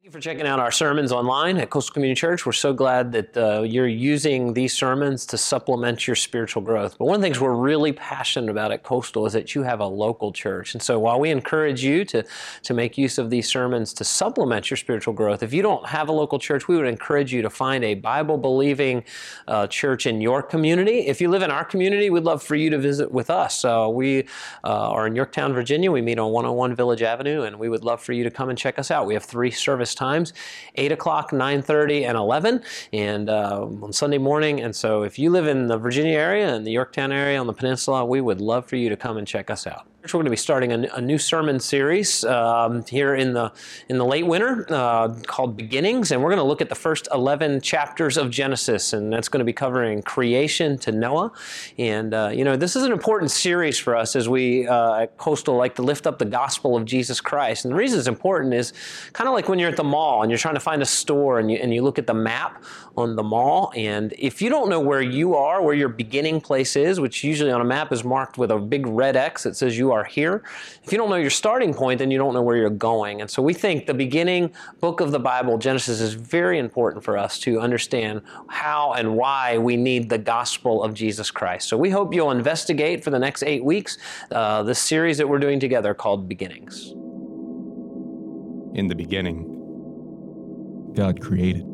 Thank you for checking out our sermons online at Coastal Community Church. We're so glad that uh, you're using these sermons to supplement your spiritual growth. But one of the things we're really passionate about at Coastal is that you have a local church. And so while we encourage you to, to make use of these sermons to supplement your spiritual growth, if you don't have a local church, we would encourage you to find a Bible believing uh, church in your community. If you live in our community, we'd love for you to visit with us. Uh, we are in Yorktown, Virginia. We meet on 101 Village Avenue, and we would love for you to come and check us out. We have three times 8 o'clock, 9.30, and 11, and uh, on Sunday morning. And so if you live in the Virginia area and the Yorktown area on the peninsula, we would love for you to come and check us out. We're going to be starting a, a new sermon series um, here in the in the late winter uh, called Beginnings, and we're going to look at the first eleven chapters of Genesis, and that's going to be covering creation to Noah. And uh, you know, this is an important series for us as we uh, at Coastal like to lift up the gospel of Jesus Christ. And the reason it's important is kind of like when you're at the mall and you're trying to find a store, and you and you look at the map on the mall, and if you don't know where you are, where your beginning place is, which usually on a map is marked with a big red X that says you are here. If you don't know your starting point, then you don't know where you're going. And so we think the beginning book of the Bible, Genesis, is very important for us to understand how and why we need the gospel of Jesus Christ. So we hope you'll investigate for the next eight weeks uh, series that we're doing together called Beginnings. In the beginning, God created.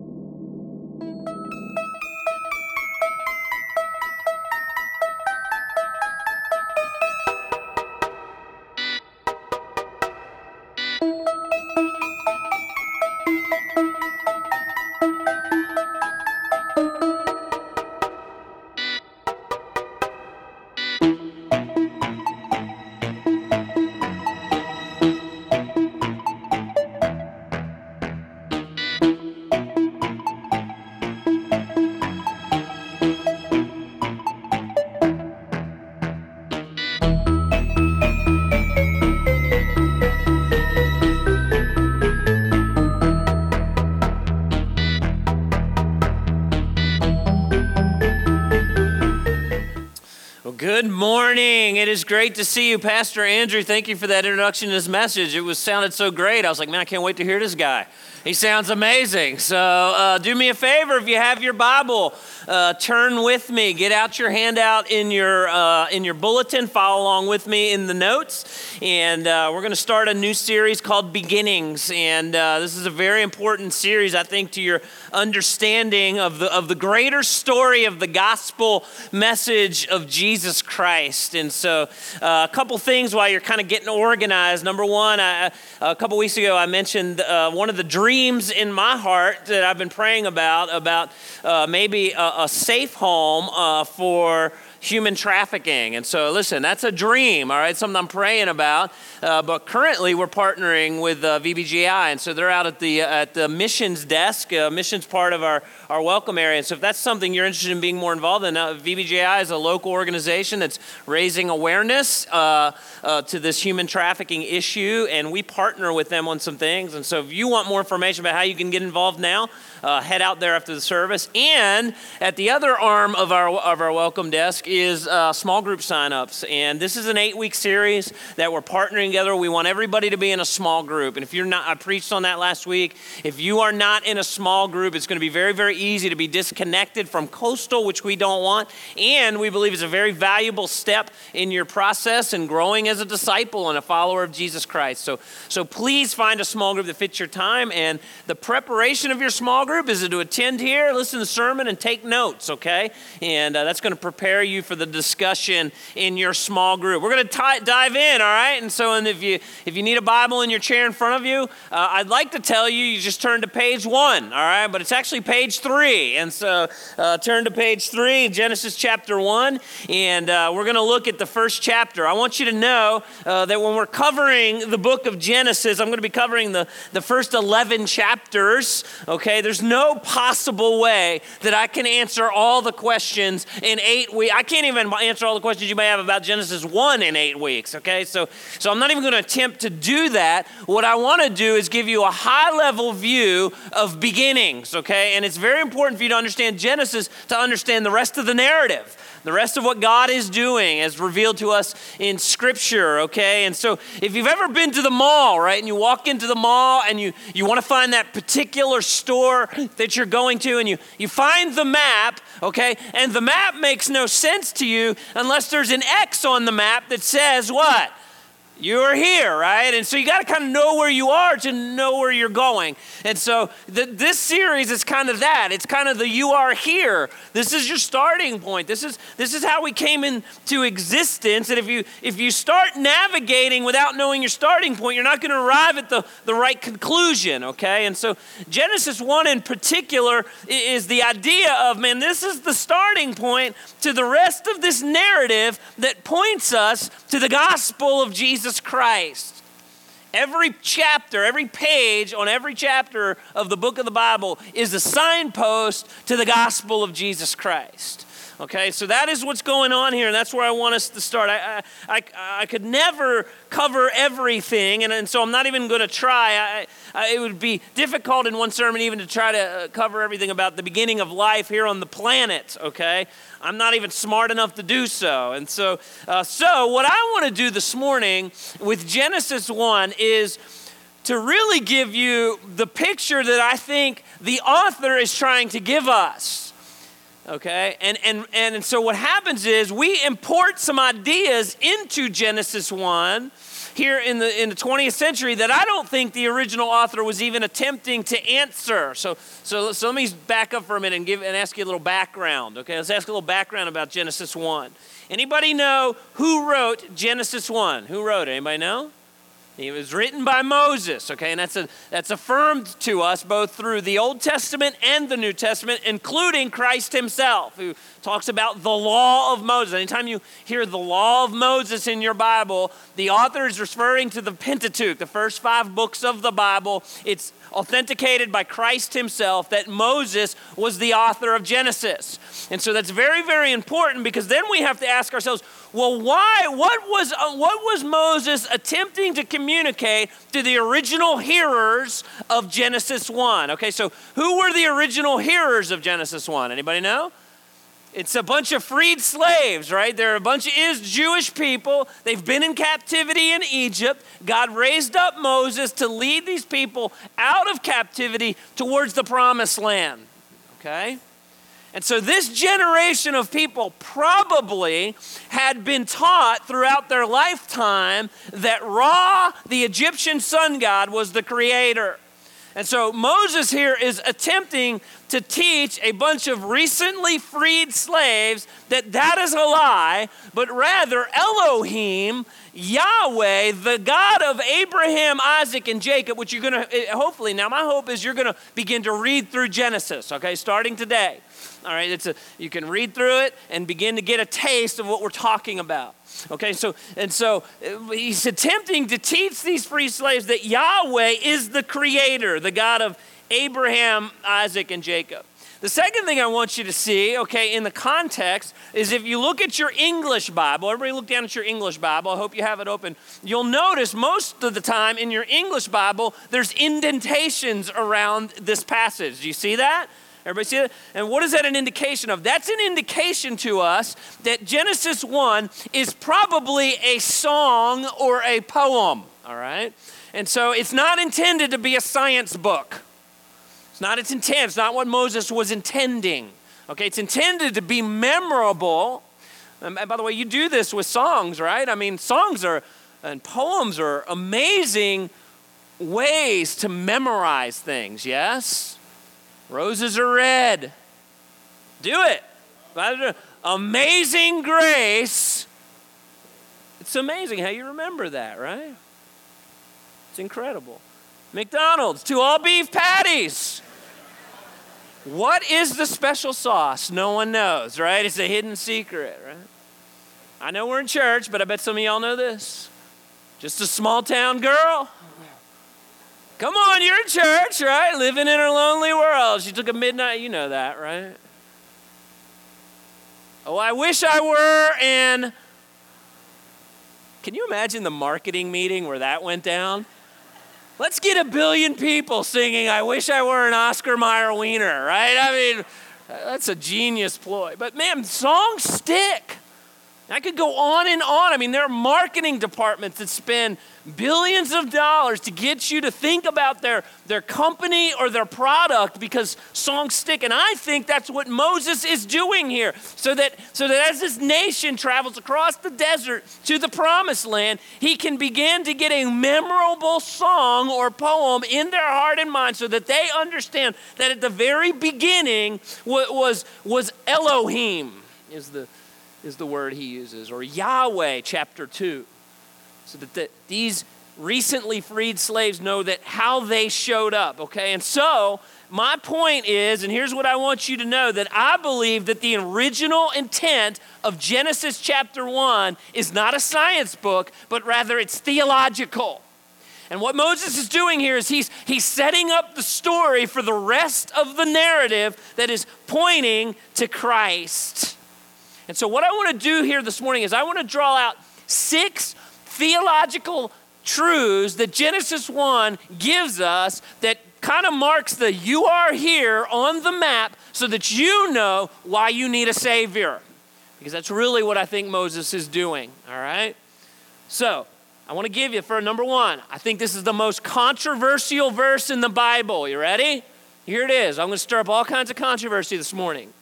Great to see you, Pastor Andrew. Thank you for that introduction to this message. It was sounded so great. I was like, man, I can't wait to hear this guy. He sounds amazing. So uh, do me a favor if you have your Bible, uh, turn with me. Get out your handout in your uh, in your bulletin. Follow along with me in the notes, and uh, we're going to start a new series called Beginnings. And uh, this is a very important series, I think, to your understanding of the of the greater story of the gospel message of Jesus Christ. And so, uh, a couple things while you're kind of getting organized. Number one, I, a couple weeks ago, I mentioned one of the dreams dreams in my heart that I've been praying about, about uh, maybe a, a, safe home uh, for human trafficking. And so, listen, that's a dream, all right, something I'm praying about. Uh, but currently, we're partnering with uh, VBGI, and so they're out at the uh, at the missions desk, uh, missions part of our our welcome area. And so, if that's something you're interested in being more involved in, uh, VBGI is a local organization that's raising awareness uh, to this human trafficking issue, and we partner with them on some things. And so, if you want more information about how you can get involved now, head out there after the service. And at the other arm of our of our welcome desk is uh, small group signups. And this is an eight week series that we're partnering together. We want everybody to be in a small group. And if you're not, I preached on that last week. If you are not in a small group, it's going to be very, very easy to be disconnected from coastal, which we don't want. And we believe it's a very valuable step in your process and growing as a disciple and a follower of Jesus Christ. So, so please find a small group that fits your time. And the preparation of your small group is to attend here, listen to the sermon, and take notes, okay? And uh, that's going to prepare you for the discussion in your small group. We're going to dive in, all right? And so and if you if you need a Bible in your chair in front of you, uh, I'd like to tell you you just turn to page one, all right? But it's actually page three, and so uh, turn to page three, Genesis chapter one, and uh, we're going to look at the first chapter. I want you to know uh, that when we're covering the book of Genesis, I'm going to be covering the the first 11 chapters. Okay, there's no possible way that I can answer all the questions in eight weeks. I can't can't even answer all the questions you may have about Genesis 1 in eight weeks, okay? So, so I'm not even going to attempt to do that. What I want to do is give you a high level view of beginnings, okay? And it's very important for you to understand Genesis to understand the rest of the narrative the rest of what God is doing as revealed to us in Scripture, okay? And so if you've ever been to the mall, right, and you walk into the mall and you, you want to find that particular store that you're going to, and you, you find the map, okay, and the map makes no sense to you unless there's an X on the map that says what? You're here, right? And so you got to kind of know where you are to know where you're going. And so the, this series is kind of that. It's kind of the you are here. This is your starting point. This is this is how we came into existence. And if you if you start navigating without knowing your starting point, you're not going to arrive at the, the right conclusion, okay? And so Genesis 1 in particular is the idea of man, this is the starting point to the rest of this narrative that points us to the gospel of Jesus Jesus Christ. Every chapter, every page on every chapter of the book of the Bible is a signpost to the gospel of Jesus Christ. Okay, so that is what's going on here, and that's where I want us to start. I, I, I, could never cover everything, and, and so I'm not even going to try. I, I, it would be difficult in one sermon even to try to uh, cover everything about the beginning of life here on the planet, okay? I'm not even smart enough to do so. And so, uh, so what I want to do this morning with Genesis 1 is to really give you the picture that I think the author is trying to give us okay? And, and and so what happens is we import some ideas into genesis 1 here in the in the 20th century that i don't think the original author was even attempting to answer. So so, so let me back up for a minute and give and ask you a little background okay? Let's ask a little background about genesis 1 anybody know who wrote genesis 1 who wrote it? Anybody know it was written by Moses, okay, and that's, a, that's affirmed to us both through the Old Testament and the New Testament, including Christ himself, who talks about the law of Moses. Anytime you hear the law of Moses in your Bible, the author is referring to the Pentateuch, the first five books of the Bible. It's authenticated by Christ himself that Moses was the author of Genesis. And so that's very, very important because then we have to ask ourselves, well, why? What was, uh, what was Moses attempting to communicate to the original hearers of Genesis 1? Okay, so who were the original hearers of Genesis 1? Anybody know? It's a bunch of freed slaves, right? They're a bunch of is Jewish people. They've been in captivity in Egypt. God raised up Moses to lead these people out of captivity towards the promised land. Okay? And so this generation of people probably had been taught throughout their lifetime that Ra, the Egyptian sun god, was the creator. And so Moses here is attempting to teach a bunch of recently freed slaves that that is a lie, but rather Elohim, Yahweh, the God of Abraham, Isaac, and Jacob, which you're going to eh, hopefully now my hope is you're going to begin to read through Genesis, okay, starting today. All right, it's a, you can read through it and begin to get a taste of what we're talking about. Okay, so and so uh, he's attempting to teach these free slaves that Yahweh is the creator, the God of Abraham, Isaac, and Jacob. The second thing I want you to see, okay, in the context is if you look at your English Bible, everybody look down at your English Bible. I hope you have it open. You'll notice most of the time in your English Bible, there's indentations around this passage. Do you see that? Everybody see that? And what is that an indication of? That's an indication to us that Genesis 1 is probably a song or a poem, all right? And so it's not intended to be a science book. It's not its intent. It's not what Moses was intending. Okay, it's intended to be memorable. And by the way, you do this with songs, right? I mean, songs are and poems are amazing ways to memorize things, yes? Roses are red. Do it. Amazing grace. It's amazing how you remember that, right? It's incredible. McDonald's, two all beef patties. What is the special sauce? No one knows, right? It's a hidden secret, right? I know we're in church, but I bet some of y'all know this. Just a small town girl Come on, you're in church, right? Living in a lonely world. She took a midnight, you know that, right? Oh, I wish I were in. Can you imagine the marketing meeting where that went down? Let's get a billion people singing, I wish I were an Oscar Mayer wiener, right? I mean, That's a genius ploy. But man, songs stick. I could go on and on. I mean, there are marketing departments that spend billions of dollars to get you to think about their, their company or their product because songs stick. And I think that's what Moses is doing here. So that, so that as this nation travels across the desert to the promised land, he can begin to get a memorable song or poem in their heart and mind so that they understand that at the very beginning what was, was Elohim, is the, is the word he uses, or Yahweh, chapter 2 so that the, these recently freed slaves know that how they showed up, okay? And so, my point is, and here's what I want you to know that I believe that the original intent of Genesis chapter 1 is not a science book, but rather it's theological. And what Moses is doing here is he's, he's setting up the story for the rest of the narrative that is pointing to Christ. And so, what I want to do here this morning is I want to draw out six theological truths that Genesis 1 gives us that kind of marks the you are here on the map so that you know why you need a Savior. Because that's really what I think Moses is doing, all right? So, I want to give you for number one, I think this is the most controversial verse in the Bible. You ready? Here it is. I'm going to stir up all kinds of controversy this morning.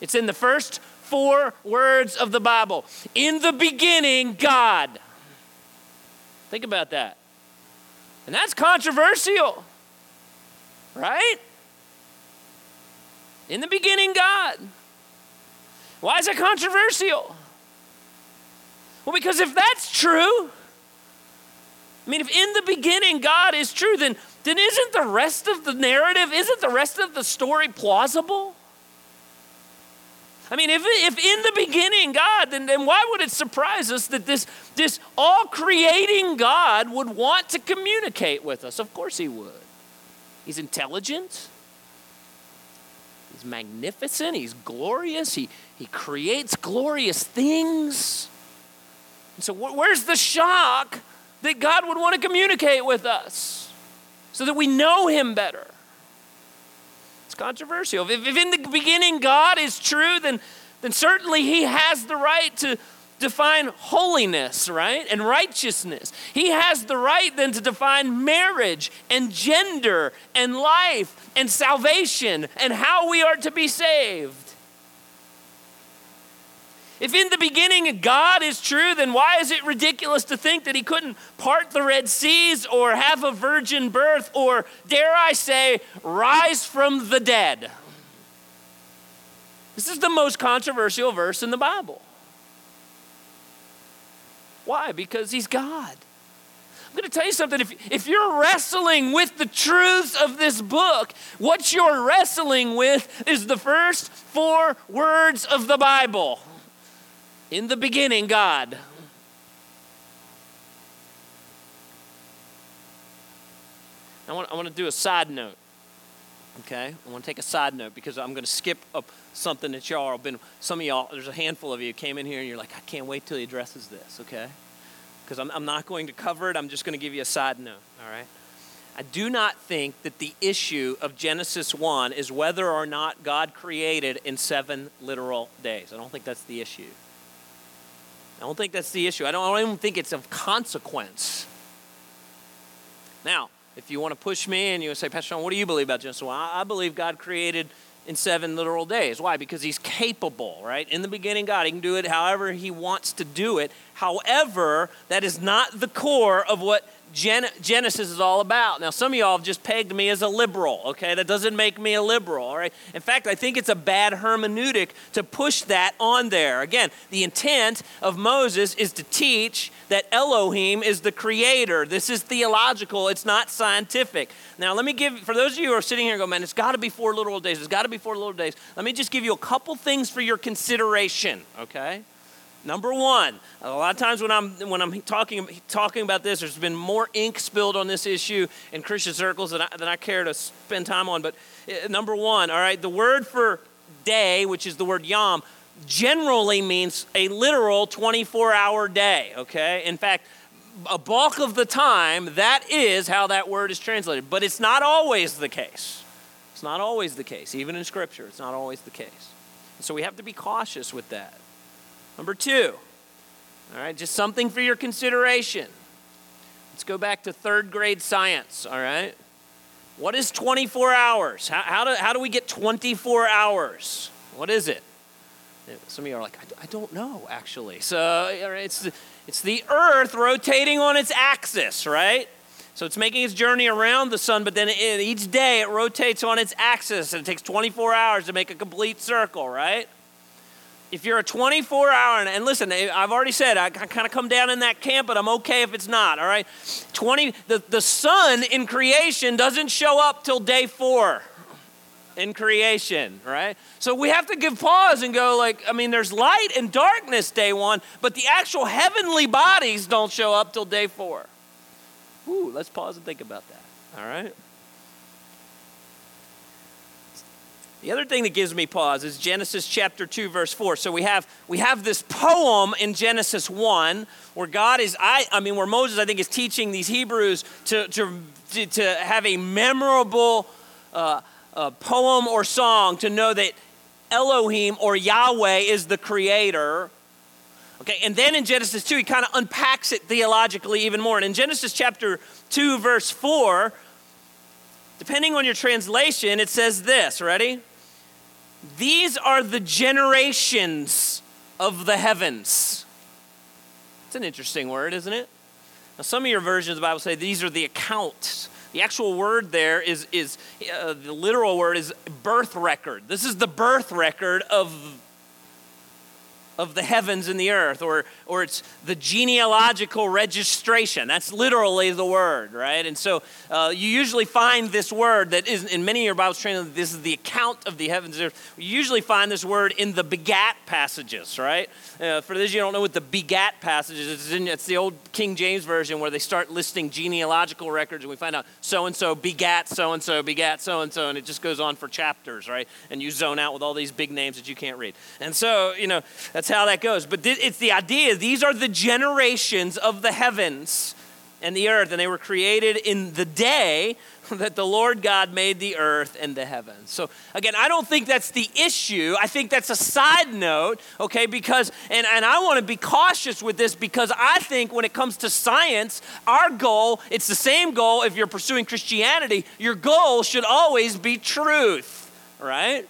It's in the first four words of the Bible. In the beginning, God. Think about that. And that's controversial, right? In the beginning, God. Why is that controversial? Well, because if that's true, I mean, if in the beginning God is true, then, then isn't the rest of the narrative, isn't the rest of the story plausible? I mean, if, if in the beginning God, then, then why would it surprise us that this, this all creating God would want to communicate with us? Of course he would. He's intelligent, he's magnificent, he's glorious, he, he creates glorious things. And so, where's the shock that God would want to communicate with us so that we know him better? Controversial. If, if in the beginning God is true, then, then certainly He has the right to define holiness, right? And righteousness. He has the right then to define marriage and gender and life and salvation and how we are to be saved. If in the beginning God is true, then why is it ridiculous to think that he couldn't part the Red Seas or have a virgin birth or, dare I say, rise from the dead? This is the most controversial verse in the Bible. Why? Because he's God. I'm going to tell you something. If, if you're wrestling with the truths of this book, what you're wrestling with is the first four words of the Bible. In the beginning, God. I want, I want to do a side note. Okay? I want to take a side note because I'm going to skip up something that y'all have been, some of y'all, there's a handful of you came in here and you're like, I can't wait till he addresses this, okay? Because I'm, I'm not going to cover it, I'm just going to give you a side note, all right? I do not think that the issue of Genesis 1 is whether or not God created in seven literal days. I don't think that's the issue. I don't think that's the issue. I don't, I don't even think it's of consequence. Now, if you want to push me and you say, Pastor John, what do you believe about Genesis? Well, I believe God created in seven literal days. Why? Because he's capable, right? In the beginning, God, he can do it however he wants to do it. However, that is not the core of what Gen- Genesis is all about. Now, some of y'all have just pegged me as a liberal, okay? That doesn't make me a liberal, all right? In fact, I think it's a bad hermeneutic to push that on there. Again, the intent of Moses is to teach that Elohim is the creator. This is theological, it's not scientific. Now, let me give, for those of you who are sitting here and go, man, it's got to be four literal days, it's got to be four literal days. Let me just give you a couple things for your consideration, okay? Number one, a lot of times when I'm when I'm talking talking about this, there's been more ink spilled on this issue in Christian circles than I, than I care to spend time on. But uh, number one, all right, the word for day, which is the word yom, generally means a literal 24-hour day. Okay, in fact, a bulk of the time that is how that word is translated, but it's not always the case. It's not always the case. Even in Scripture, it's not always the case. So we have to be cautious with that. Number two, all right, just something for your consideration. Let's go back to third grade science, all right? What is 24 hours? How, how, do, how do we get 24 hours? What is it? Some of you are like, I, I don't know, actually. So it's, it's the earth rotating on its axis, right? So it's making its journey around the sun, but then it, each day it rotates on its axis, and it takes 24 hours to make a complete circle, right? If you're a 24 hour, and, listen, eh, I've already said I, I kind of come down in that camp, but I'm okay if it's not, all right? 20, the, the sun in creation doesn't show up till day four in creation, right? So we have to give pause and go, like, I mean, there's light and darkness day one, but the actual heavenly bodies don't show up till day four. Ooh, let's pause and think about that. All right? The other thing that gives me pause is Genesis chapter 2 verse 4. So we have we have this poem in Genesis 1 where God is I I mean where Moses I think is teaching these Hebrews to to to, have a memorable uh, uh, poem or song to know that Elohim or Yahweh is the creator Okay, and then in Genesis 2, he kind of unpacks it theologically even more. And in Genesis chapter 2, verse 4, depending on your translation, it says this ready? These are the generations of the heavens. It's an interesting word, isn't it? Now, some of your versions of the Bible say these are the accounts. The actual word there is, is uh, the literal word is birth record. This is the birth record of of the heavens and the earth, or, or it's the genealogical registration. That's literally the word, right? And so uh, you usually find this word that is in many of your Bibles translated, this is the account of the heavens. You usually find this word in the begat passages, right? Uh, for those of you who don't know what the begat passages is, it's, it's the old King James Version where they start listing genealogical records and we find out so and so begat so and so begat so and so, and it just goes on for chapters, right? And you zone out with all these big names that you can't read. And so, you know, that's how that goes. But it's the idea these are the generations of the heavens and the earth, and they were created in the day that the Lord God made the earth and the heavens. So, again, I don't think that's the issue. I think that's a side note, okay? Because, and, and I want to be cautious with this because I think when it comes to science, our goal, it's the same goal if you're pursuing Christianity, your goal should always be truth, right?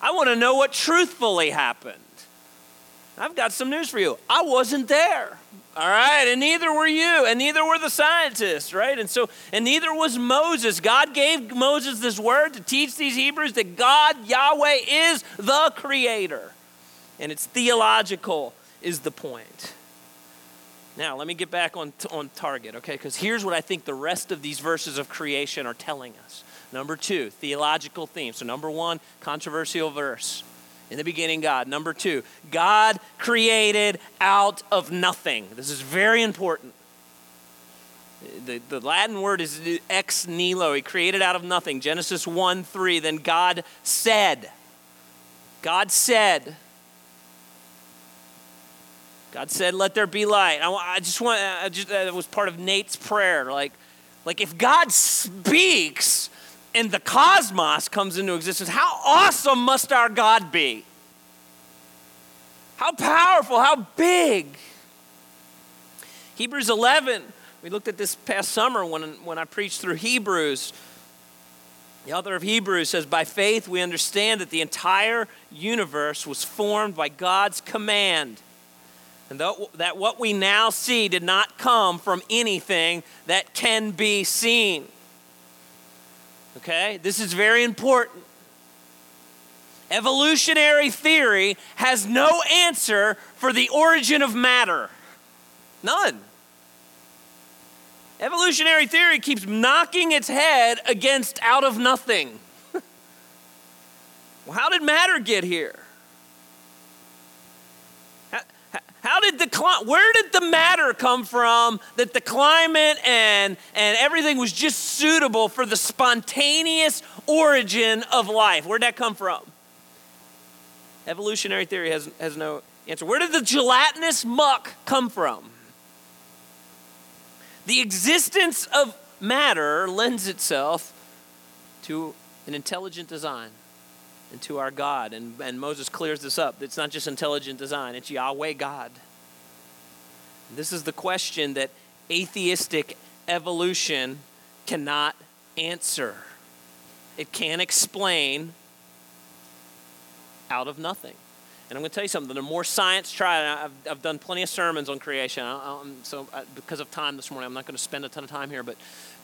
I want to know what truthfully happened. I've got some news for you. I wasn't there. All right, and neither were you, and neither were the scientists, right? And so, and neither was Moses. God gave Moses this word to teach these Hebrews that God, Yahweh, is the creator. And it's theological, is the point. Now, let me get back on, on target, okay? Because here's what I think the rest of these verses of creation are telling us. Number two, theological theme. So, number one, controversial verse. In the beginning, God. Number two, God created out of nothing. This is very important. The, the Latin word is ex nihilo. He created out of nothing. Genesis 1 3. Then God said, God said, God said, let there be light. I, I just want, I just, that was part of Nate's prayer. Like, like if God speaks, and the cosmos comes into existence, how awesome must our God be? How powerful, how big. Hebrews 11, we looked at this past summer when, when I preached through Hebrews. The author of Hebrews says, By faith we understand that the entire universe was formed by God's command, and that what we now see did not come from anything that can be seen. Okay? This is very important. Evolutionary theory has no answer for the origin of matter. None. Evolutionary theory keeps knocking its head against out of nothing. well, how did matter get here? How did the where did the matter come from that the climate and and everything was just suitable for the spontaneous origin of life? Where'd that come from? Evolutionary theory has, has no answer. Where did the gelatinous muck come from? The existence of matter lends itself to an intelligent design into our God. And, and Moses clears this up. It's not just intelligent design, it's Yahweh God. This is the question that atheistic evolution cannot answer. It can't explain out of nothing. And I'm going to tell you something. The more science tries, I've, I've done plenty of sermons on creation. I, so I, because of time this morning, I'm not going to spend a ton of time here. But,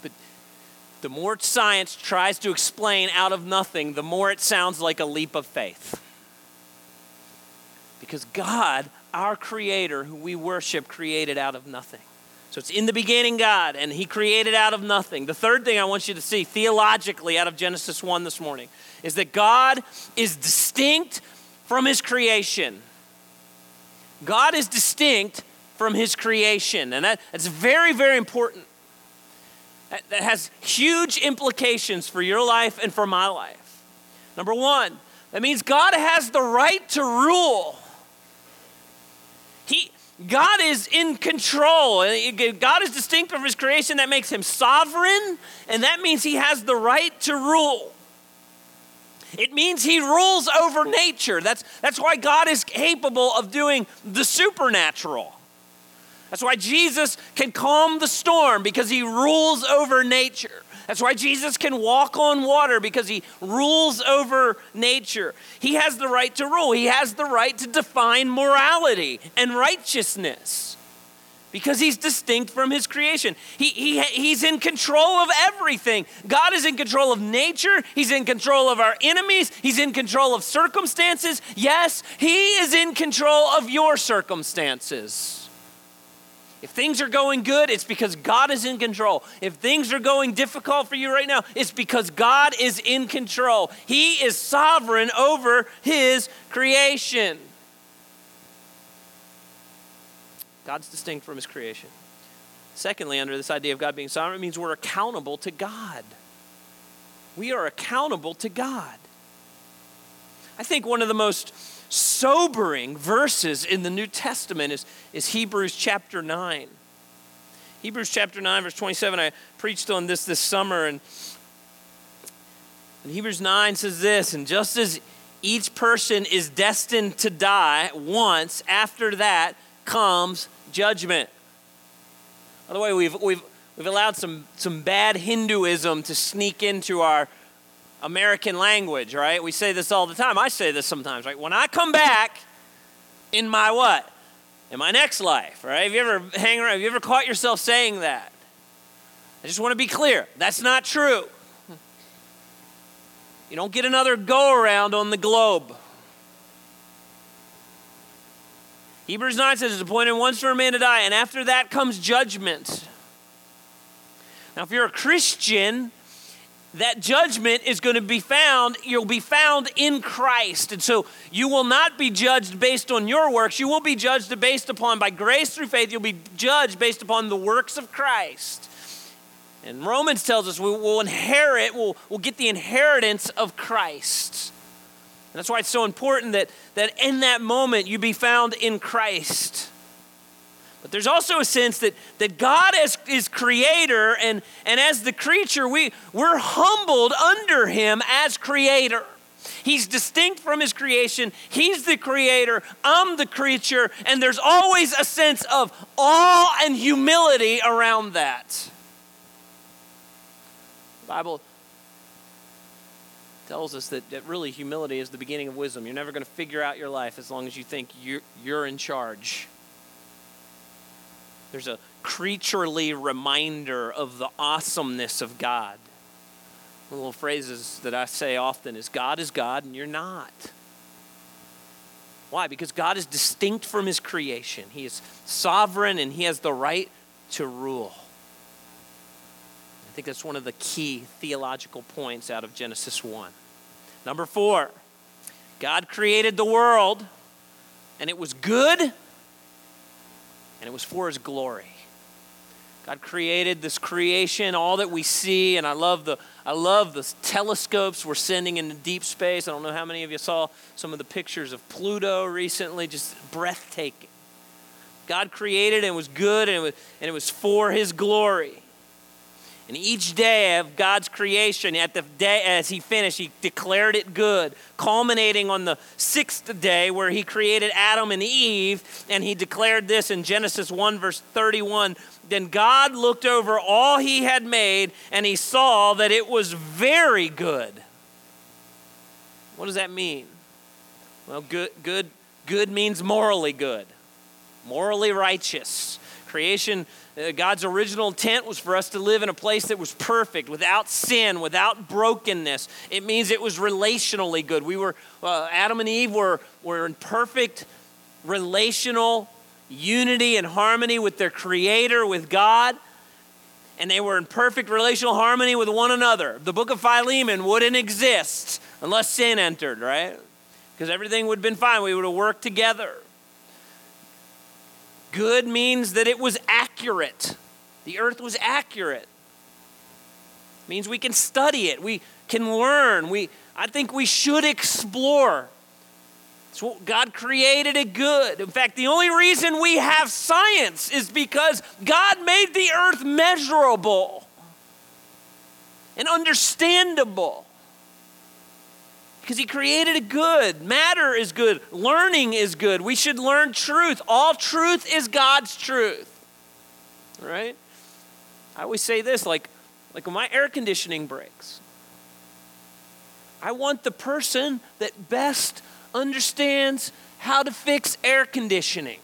but the more science tries to explain out of nothing, the more it sounds like a leap of faith. Because God, our Creator, who we worship, created out of nothing. So it's in the beginning, God, and He created out of nothing. The third thing I want you to see theologically out of Genesis 1 this morning is that God is distinct from His creation. God is distinct from His creation, and that, that's very, very important. That, has huge implications for your life and for my life. Number one, that means God has the right to rule. He, God is in control. God is distinct from his creation. That makes him sovereign, and that means he has the right to rule. It means he rules over nature. That's, that's why God is capable of doing the supernatural. That's why Jesus can calm the storm because he rules over nature. That's why Jesus can walk on water because he rules over nature. He has the right to rule, he has the right to define morality and righteousness because he's distinct from his creation. He, he, he's in control of everything. God is in control of nature, he's in control of our enemies, he's in control of circumstances. Yes, he is in control of your circumstances. If things are going good, it's because God is in control. If things are going difficult for you right now, it's because God is in control. He is sovereign over His creation. God's distinct from His creation. Secondly, under this idea of God being sovereign, it means we're accountable to God. We are accountable to God. I think one of the most sobering verses in the New Testament is, is Hebrews chapter 9. Hebrews chapter 9, verse 27. I preached on this this summer, and, and Hebrews 9 says this And just as each person is destined to die once, after that comes judgment. By the way, we've, we've, we've allowed some, some bad Hinduism to sneak into our American language, right? We say this all the time. I say this sometimes, right? When I come back in my what? In my next life, right? Have you ever hang around? Have you ever caught yourself saying that? I just want to be clear. That's not true. You don't get another go around on the globe. Hebrews 9 says it's appointed once for a man to die, and after that comes judgment. Now, if you're a Christian, that judgment is going to be found, you'll be found in Christ. And so you will not be judged based on your works. You will be judged based upon, by grace through faith, you'll be judged based upon the works of Christ. And Romans tells us we will inherit, we'll, we'll get the inheritance of Christ. And that's why it's so important that, that in that moment you be found in Christ. But there's also a sense that, that God is creator, and, and as the creature, we, we're humbled under him as creator. He's distinct from his creation. He's the creator. I'm the creature. And there's always a sense of awe and humility around that. The Bible tells us that, that really humility is the beginning of wisdom. You're never going to figure out your life as long as you think you're, you're in charge. There's a creaturely reminder of the awesomeness of God. One little phrases that I say often is God is God and you're not. Why? Because God is distinct from his creation. He is sovereign and he has the right to rule. I think that's one of the key theological points out of Genesis 1. Number four, God created the world and it was good and it was for his glory. God created this creation, all that we see, and I love the I love the telescopes we're sending into deep space. I don't know how many of you saw some of the pictures of Pluto recently, just breathtaking. God created and was good and it was, and it was for his glory. And each day of God's creation, at the day as he finished, he declared it good, culminating on the sixth day where he created Adam and Eve. And he declared this in Genesis 1, verse 31. Then God looked over all he had made, and he saw that it was very good. What does that mean? Well, good, good, good means morally good, morally righteous. Creation God's original intent was for us to live in a place that was perfect, without sin, without brokenness. It means it was relationally good. We were, uh, Adam and Eve were, were in perfect relational unity and harmony with their Creator, with God, and they were in perfect relational harmony with one another. The book of Philemon wouldn't exist unless sin entered, right? Because everything would have been fine. We would have worked together. Good means that it was accurate. The earth was accurate. It means we can study it. We can learn. We, I think we should explore. So God created it good. In fact, the only reason we have science is because God made the earth measurable and understandable because he created good. Matter is good. Learning is good. We should learn truth. All truth is God's truth. Right? I always say this like, like when my air conditioning breaks, I want the person that best understands how to fix air conditioning.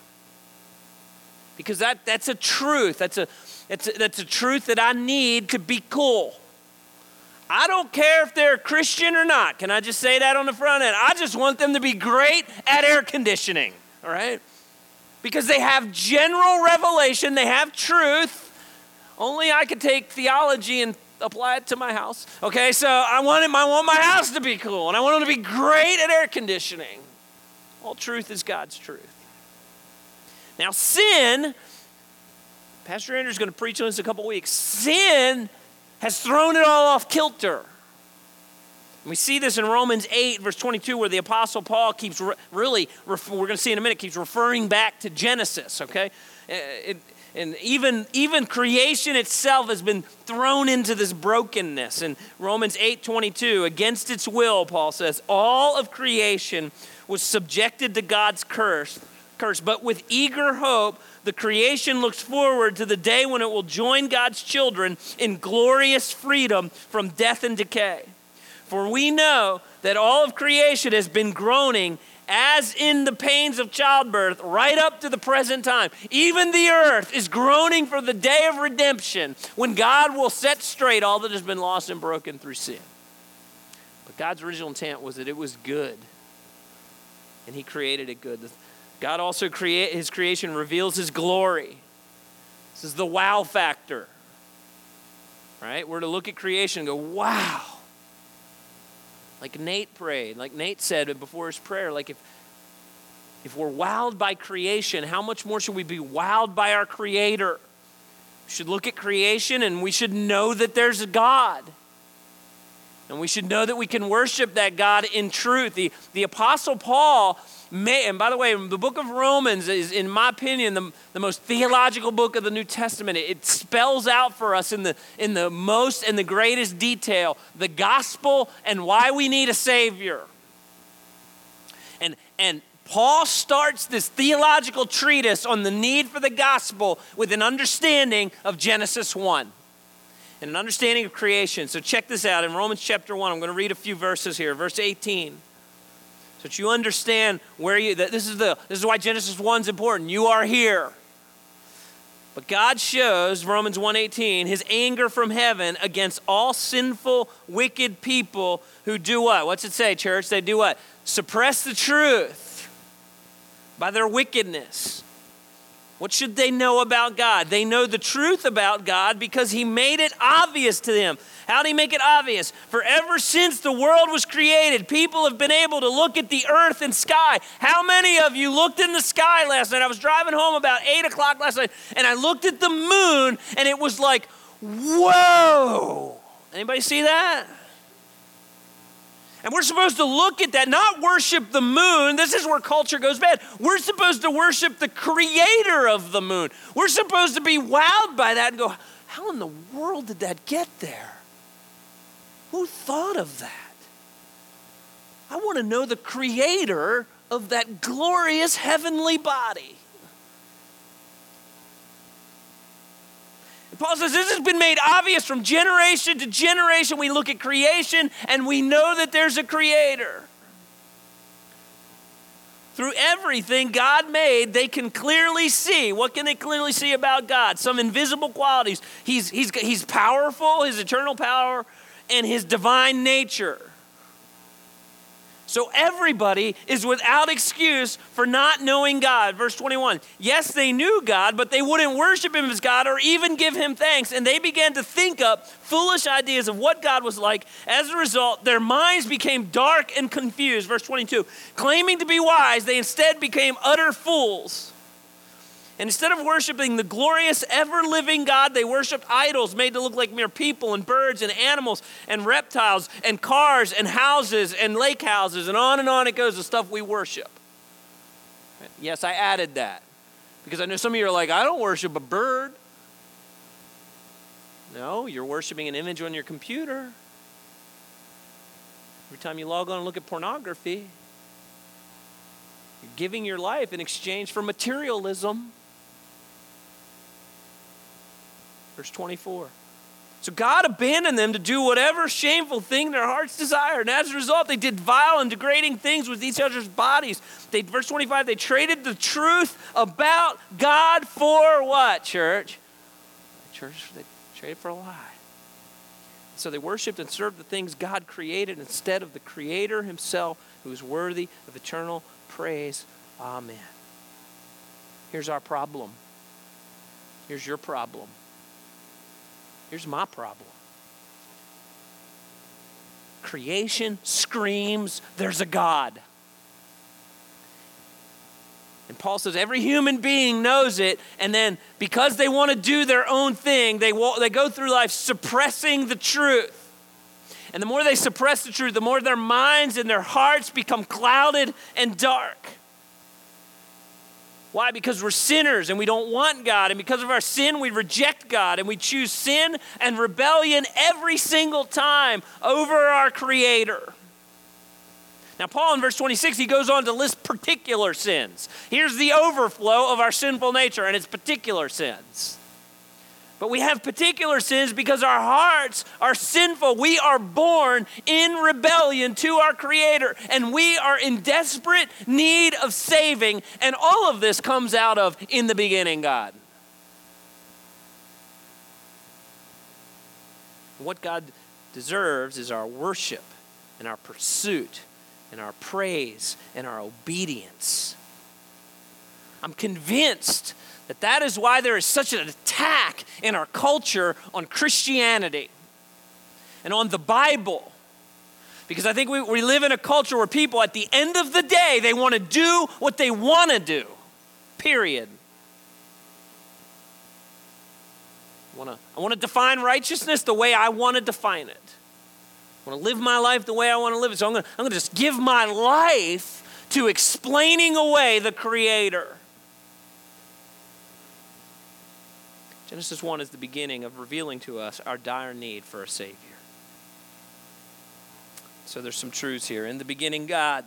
Because that, that's a truth. That's a, that's, a, that's a truth that I need to be cool. I don't care if they're a Christian or not. Can I just say that on the front end? I just want them to be great at air conditioning, all right? Because they have general revelation, they have truth. Only I could take theology and apply it to my house. Okay, so I want, it, I want my house to be cool, and I want them to be great at air conditioning. All truth is God's truth. Now, sin, Pastor Andrew's going to preach on this in a couple weeks. Sin has thrown it all off kilter. We see this in Romans 8, verse 22, where the Apostle Paul keeps re- really, ref- we're going to see in a minute, keeps referring back to Genesis, okay? Uh, it, and even, even creation itself has been thrown into this brokenness. In Romans 8 22, against its will, Paul says, all of creation was subjected to God's curse, curse, but with eager hope the creation looks forward to the day when it will join God's children in glorious freedom from death and decay. For we know that all of creation has been groaning as in the pains of childbirth right up to the present time. Even the earth is groaning for the day of redemption when God will set straight all that has been lost and broken through sin. But God's original intent was that it was good, and He created it good. God also create his creation reveals his glory. This is the wow factor. Right? We're to look at creation and go, wow. Like Nate prayed, like Nate said before his prayer, like if if we're wowed by creation, how much more should we be wowed by our creator? We should look at creation and we should know that there's a God. And we should know that we can worship that God in truth. The, the Apostle Paul and by the way, the book of Romans is, in my opinion, the, the most theological book of the New Testament. It, it spells out for us in the, in the most and the greatest detail the gospel and why we need a Savior. And, and Paul starts this theological treatise on the need for the gospel with an understanding of Genesis 1 and an understanding of creation. So check this out in Romans chapter 1. I'm going to read a few verses here. Verse 18 that you understand where you this is the this is why Genesis 1 is important. You are here. But God shows Romans 1:18 his anger from heaven against all sinful wicked people who do what? What's it say, church? They do what? Suppress the truth by their wickedness. What should they know about God? They know the truth about God because He made it obvious to them. How did He make it obvious? For ever since the world was created, people have been able to look at the earth and sky. How many of you looked in the sky last night? I was driving home about 8 o'clock last night and I looked at the moon and it was like, whoa. Anybody see that? And we're supposed to look at that, not worship the moon. This is where culture goes bad. We're supposed to worship the creator of the moon. We're supposed to be wowed by that and go, how in the world did that get there? Who thought of that? I want to know the creator of that glorious heavenly body. Paul says this has been made obvious from generation to generation. We look at creation and we know that there's a creator. Through everything God made, they can clearly see. What can they clearly see about God? Some invisible qualities. He's, he's, he's powerful, his eternal power, and his divine nature. So everybody is without excuse for not knowing God. Verse 21. Yes, they knew God, but they wouldn't worship him as God or even give him thanks. And they began to think up foolish ideas of what God was like. As a result, their minds became dark and confused. Verse 22. Claiming to be wise, they instead became utter fools. And instead of worshiping the glorious, ever living God, they worshiped idols made to look like mere people and birds and animals and reptiles and cars and houses and lake houses and on and on it goes, the stuff we worship. Yes, I added that because I know some of you are like, I don't worship a bird. No, you're worshiping an image on your computer. Every time you log on and look at pornography, you're giving your life in exchange for materialism. Verse 24. So God abandoned them to do whatever shameful thing their hearts desired. And as a result, they did vile and degrading things with each other's bodies. They, verse 25, they traded the truth about God for what, church? Church, they traded for a lie. So they worshiped and served the things God created instead of the Creator Himself, who is worthy of eternal praise. Amen. Here's our problem. Here's your problem. Here's my problem creation screams, There's a God. And Paul says every human being knows it, and then because they want to do their own thing, they, they go through life suppressing the truth. And the more they suppress the truth, the more their minds and their hearts become clouded and dark. Why? Because we're sinners and we don't want God. And because of our sin, we reject God and we choose sin and rebellion every single time over our Creator. Now, Paul in verse 26, he goes on to list particular sins. Here's the overflow of our sinful nature, and it's particular sins. But we have particular sins because our hearts are sinful. We are born in rebellion to our Creator, and we are in desperate need of saving. And all of this comes out of in the beginning, God. What God deserves is our worship and our pursuit and our praise and our obedience. I'm convinced that that is why there is such an attack in our culture on Christianity and on the Bible. Because I think we, we live in a culture where people, at the end of the day, they want to do what they want to do, period. I want to I want to define righteousness the way I want to define it. I want to live my life the way I want to live it. So I'm going to just give my life to explaining away the Creator. Genesis 1 is the beginning of revealing to us our dire need for a Savior. So there's some truths here. In the beginning, God.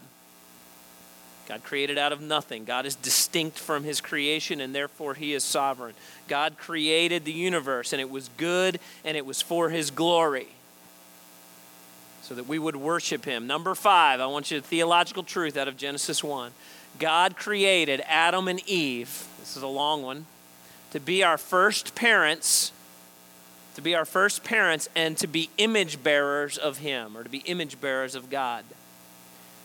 God created out of nothing. God is distinct from his creation and therefore he is sovereign. God created the universe and it was good and it was for his glory so that we would worship him. Number five, I want you a theological truth out of Genesis 1. God created Adam and Eve. This is a long one to be our first parents, to be our first parents, and to be image bearers of Him, or to be image bearers of God.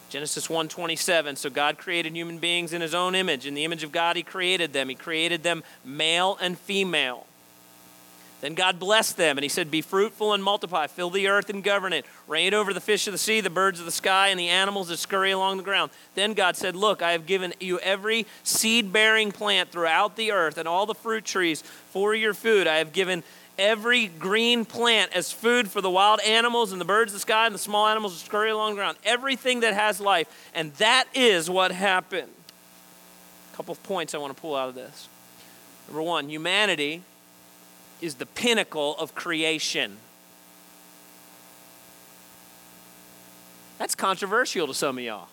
Genesis 1:27 So God created human beings in his own image. In the image of God he created them. He created them male and female then God blessed them, and He said, Be fruitful and multiply, fill the earth and govern it, reign over the fish of the sea, the birds of the sky, and the animals that scurry along the ground. Then God said, Look, I have given you every seed bearing plant throughout the earth, and all the fruit trees for your food. I have given every green plant as food for the wild animals and the birds of the sky and the small animals that scurry along the ground. Everything that has life. And that is what happened. A couple of points I want to pull out of this. Number one, humanity is the pinnacle of creation. That's controversial to some of y'all.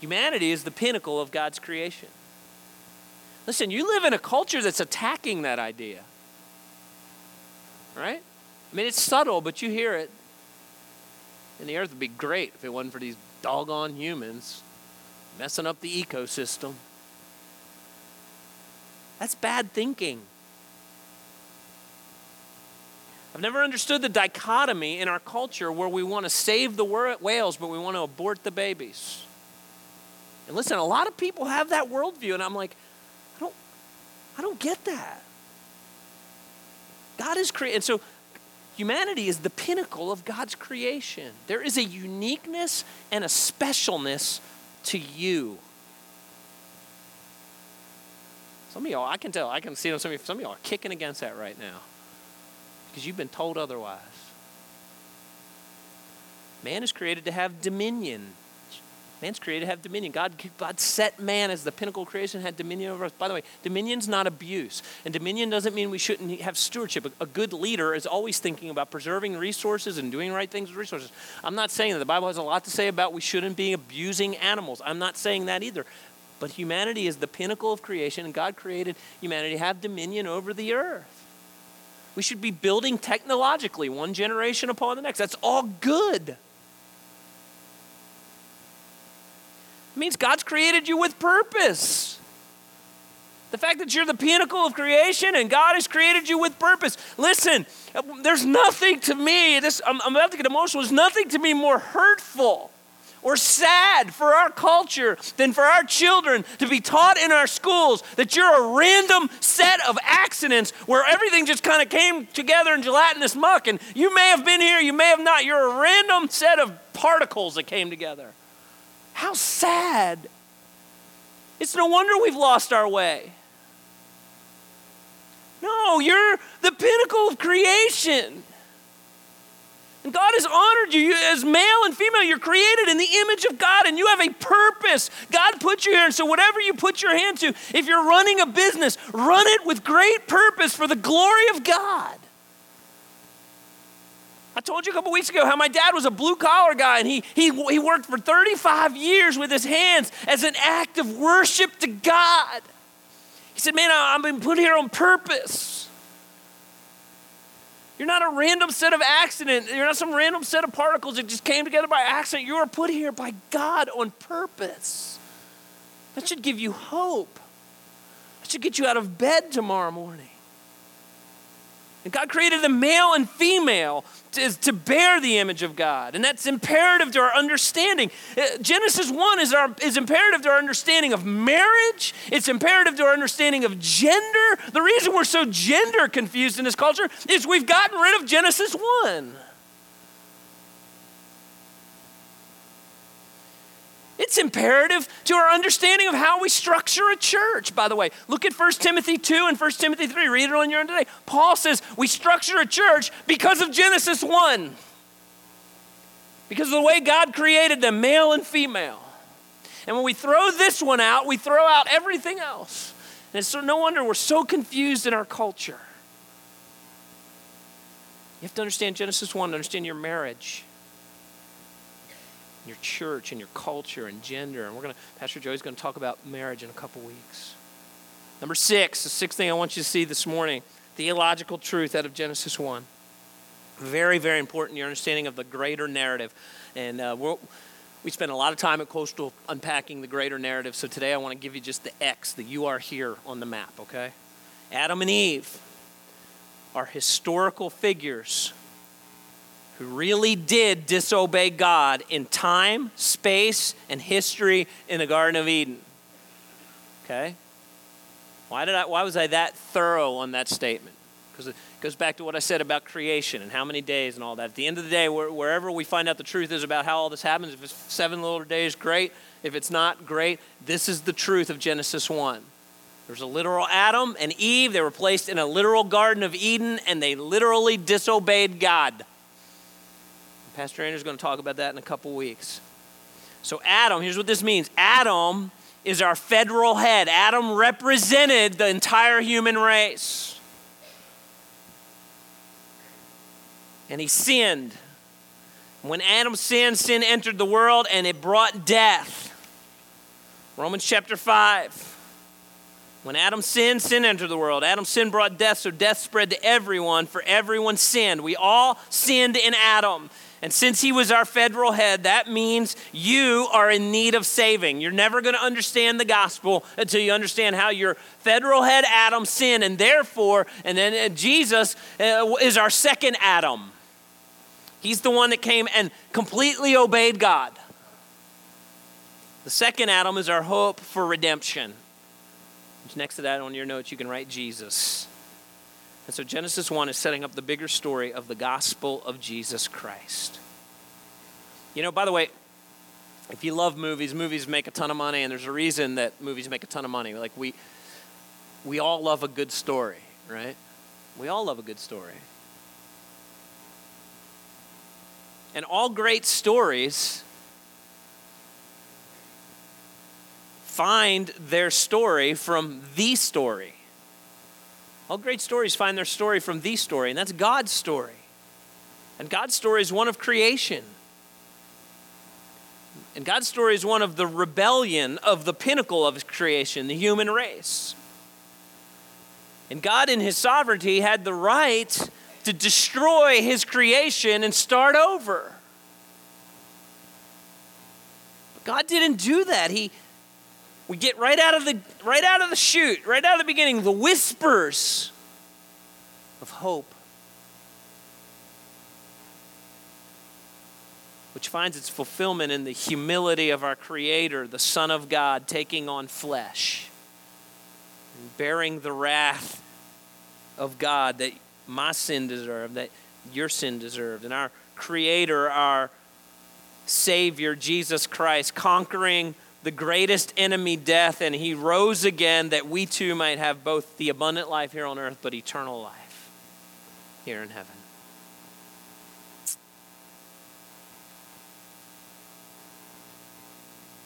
Humanity is the pinnacle of God's creation. Listen, you live in a culture that's attacking that idea. Right? I mean, it's subtle, but you hear it. And the earth would be great if it wasn't for these doggone humans messing up the ecosystem. That's bad thinking. I've never understood the dichotomy in our culture where we want to save the whales, but we want to abort the babies. And listen, a lot of people have that worldview, and I'm like, I don't, I don't get that. God is created, and so humanity is the pinnacle of God's creation. There is a uniqueness and a specialness to you. Some of y'all, I can tell, I can see some of, you, some of y'all are kicking against that right now because you've been told otherwise. Man is created to have dominion. Man's created to have dominion. God, God set man as the pinnacle of creation, had dominion over us. By the way, dominion's not abuse. And dominion doesn't mean we shouldn't have stewardship. A, a good leader is always thinking about preserving resources and doing right things with resources. I'm not saying that the Bible has a lot to say about we shouldn't be abusing animals. I'm not saying that either. But humanity is the pinnacle of creation, and God created humanity to have dominion over the earth. We should be building technologically, one generation upon the next. That's all good. It means God's created you with purpose. The fact that you're the pinnacle of creation and God has created you with purpose. Listen, uh, there's nothing to me, this, I'm, I'm about to get emotional, there's nothing to me more hurtful or sad for our culture than for our children to be taught in our schools that you're a random set of accidents where everything just kind of came together in gelatinous muck and you may have been here, you may have not. You're a random set of particles that came together. How sad. It's no wonder we've lost our way. No, you're the pinnacle of creation. God has honored you as male and female. You're created in the image of God and you have a purpose. God put you here. And so, whatever you put your hand to, if you're running a business, run it with great purpose for the glory of God. I told you a couple weeks ago how my dad was a blue collar guy and he, he, he worked for 35 years with his hands as an act of worship to God. He said, Man, I've been put here on purpose. You're not a random set of accident. You're not some random set of particles that just came together by accident. You are put here by God on purpose. That should give you hope. That should get you out of bed tomorrow morning. And God created the male and female to, to bear the image of God. And that's imperative to our understanding. Uh, Genesis 1 is, our, is imperative to our understanding of marriage, it's imperative to our understanding of gender. The reason we're so gender confused in this culture is we've gotten rid of Genesis 1. It's imperative to our understanding of how we structure a church, by the way. Look at 1 Timothy 2 and 1 Timothy 3. Read it on your own today. Paul says we structure a church because of Genesis 1, because of the way God created them, male and female. And when we throw this one out, we throw out everything else. And so no wonder we're so confused in our culture. You have to understand Genesis 1 to understand your marriage your church and your culture and gender. And we're going to, Pastor Joey's going to talk about marriage in a couple weeks. Number six, the sixth thing I want you to see this morning theological truth out of Genesis 1. Very, very important, your understanding of the greater narrative. And uh, we spend a lot of time at Coastal unpacking the greater narrative. So today I want to give you just the X, that you are here on the map, okay? Adam and Eve are historical figures who really did disobey God in time, space, and history in the Garden of Eden. Okay? Why, did I, why was I that thorough on that statement? Because it goes back to what I said about creation and how many days and all that. At the end of the day, wherever we find out the truth is about how all this happens, if it's seven little days, great. If it's not, great. This is the truth of Genesis 1. There's a literal Adam and Eve. They were placed in a literal Garden of Eden, and they literally disobeyed God. Pastor Andrew's going to talk about that in a couple weeks. So, Adam, here's what this means Adam is our federal head. Adam represented the entire human race. And he sinned. When Adam sinned, sin entered the world and it brought death. Romans chapter 5. When Adam sinned, sin entered the world. Adam's sin brought death, so death spread to everyone, for everyone sinned. We all sinned in Adam. And since he was our federal head, that means you are in need of saving. You're never going to understand the gospel until you understand how your federal head Adam sinned, and therefore, and then uh, Jesus uh, is our second Adam. He's the one that came and completely obeyed God. The second Adam is our hope for redemption. Next to that on your notes, you can write Jesus. And so Genesis 1 is setting up the bigger story of the gospel of Jesus Christ. You know, by the way, if you love movies, movies make a ton of money, and there's a reason that movies make a ton of money. Like we we all love a good story, right? We all love a good story. And all great stories find their story from the story. All great stories find their story from the story, and that's God's story. And God's story is one of creation. And God's story is one of the rebellion of the pinnacle of creation, the human race. And God, in His sovereignty, had the right to destroy His creation and start over. But God didn't do that. He, we get right out of the right out of the chute, right out of the beginning, the whispers of hope. Which finds its fulfillment in the humility of our Creator, the Son of God, taking on flesh and bearing the wrath of God that my sin deserved, that your sin deserved, and our Creator, our Savior, Jesus Christ, conquering the greatest enemy, death, and he rose again that we too might have both the abundant life here on earth, but eternal life here in heaven.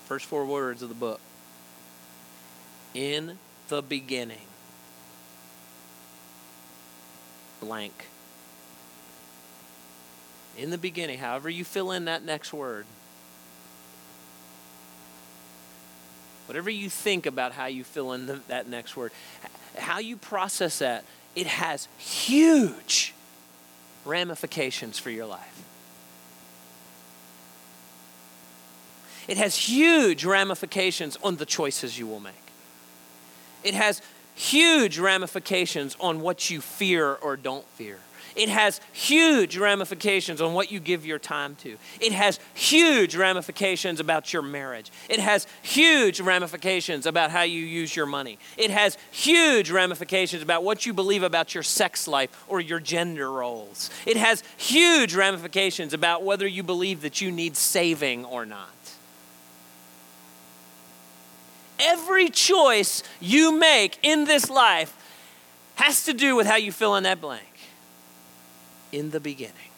First four words of the book. In the beginning. Blank. In the beginning, however you fill in that next word. Whatever you think about how you fill in the, that next word, how you process that, it has huge ramifications for your life. It has huge ramifications on the choices you will make. It has huge ramifications on what you fear or don't fear. It has huge ramifications on what you give your time to. It has huge ramifications about your marriage. It has huge ramifications about how you use your money. It has huge ramifications about what you believe about your sex life or your gender roles. It has huge ramifications about whether you believe that you need saving or not. Every choice you make in this life has to do with how you fill in that blank in the beginning.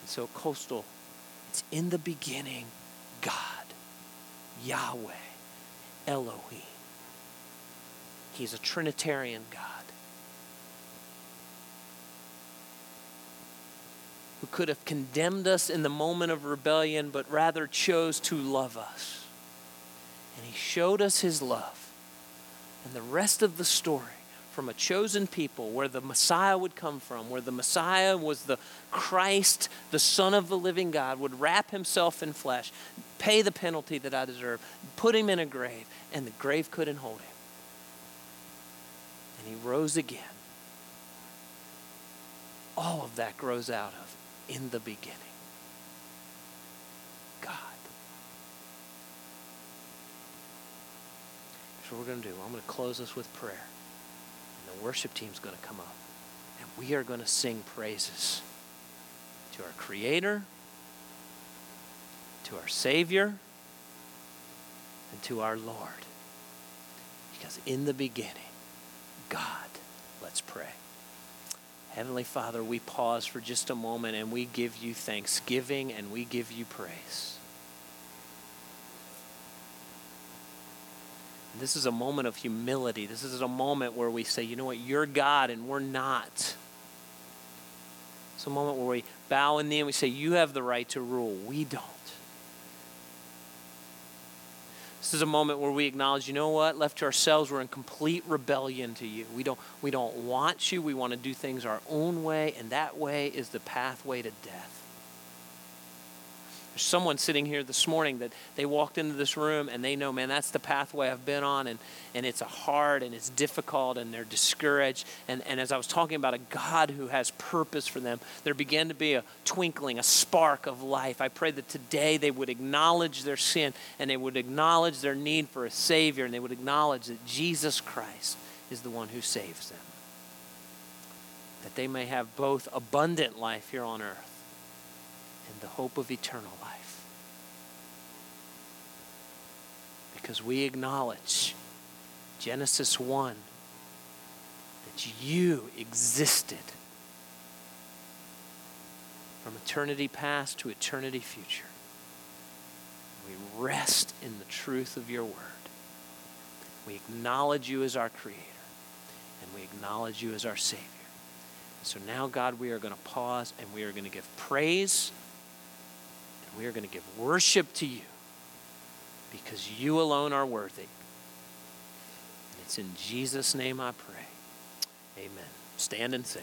And so, coastal, it's in the beginning, God, Yahweh, Elohim. He's a Trinitarian God who could have condemned us in the moment of rebellion, but rather chose to love us. And He showed us His love. And the rest of the story from a chosen people where the Messiah would come from, where the Messiah was the Christ, the Son of the living God, would wrap himself in flesh, pay the penalty that I deserve, put him in a grave, and the grave couldn't hold him. And he rose again. All of that grows out of in the beginning. God. So, what we're going to do. I'm going to close this with prayer worship team's going to come up and we are going to sing praises to our Creator, to our Savior, and to our Lord. Because in the beginning, God, let's pray. Heavenly Father, we pause for just a moment and we give you thanksgiving and we give you praise. This is a moment of humility. This is a moment where we say, you know what, you're God and we're not. It's a moment where we bow in knee and we say, You have the right to rule. We don't. This is a moment where we acknowledge, you know what? Left to ourselves, we're in complete rebellion to you. We don't, we don't want you. We want to do things our own way, and that way is the pathway to death. There's someone sitting here this morning that they walked into this room and they know, man, that's the pathway I've been on, and, and it's a hard and it's difficult, and they're discouraged. And, and as I was talking about a God who has purpose for them, there began to be a twinkling, a spark of life. I pray that today they would acknowledge their sin and they would acknowledge their need for a Savior, and they would acknowledge that Jesus Christ is the one who saves them. That they may have both abundant life here on earth the hope of eternal life. Because we acknowledge Genesis 1 that you existed from eternity past to eternity future. We rest in the truth of your word. We acknowledge you as our creator, and we acknowledge you as our Savior. so now, God, we are going to pause and we are going to give praise we are going to give worship to you because you alone are worthy. And it's in Jesus' name I pray. Amen. Stand and sing.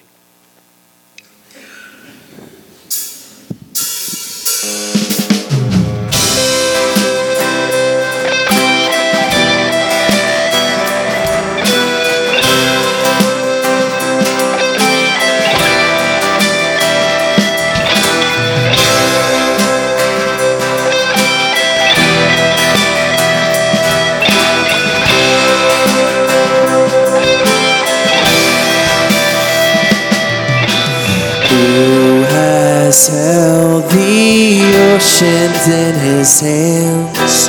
In his hands?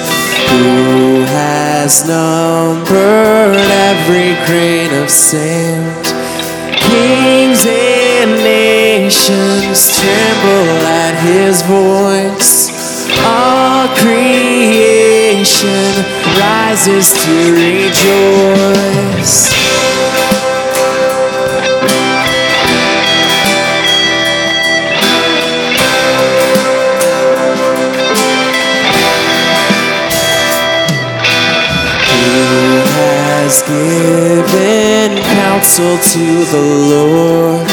Who has numbered every grain of sand? Kings and nations tremble at his voice. All creation rises to rejoice. Has given counsel to the Lord?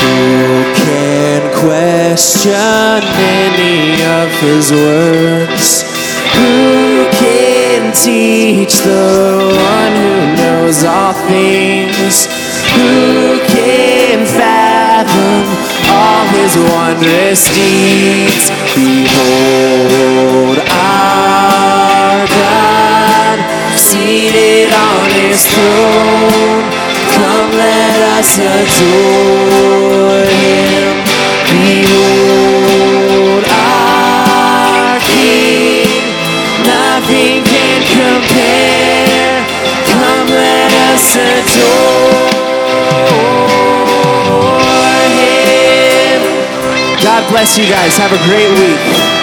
Who can question any of his words? Who can teach the one who knows all things? Who can fathom all his wondrous deeds? Behold, God seated on his throne. Come, let us adore him. Behold, our King, nothing can compare. Come, let us adore him. God bless you guys. Have a great week.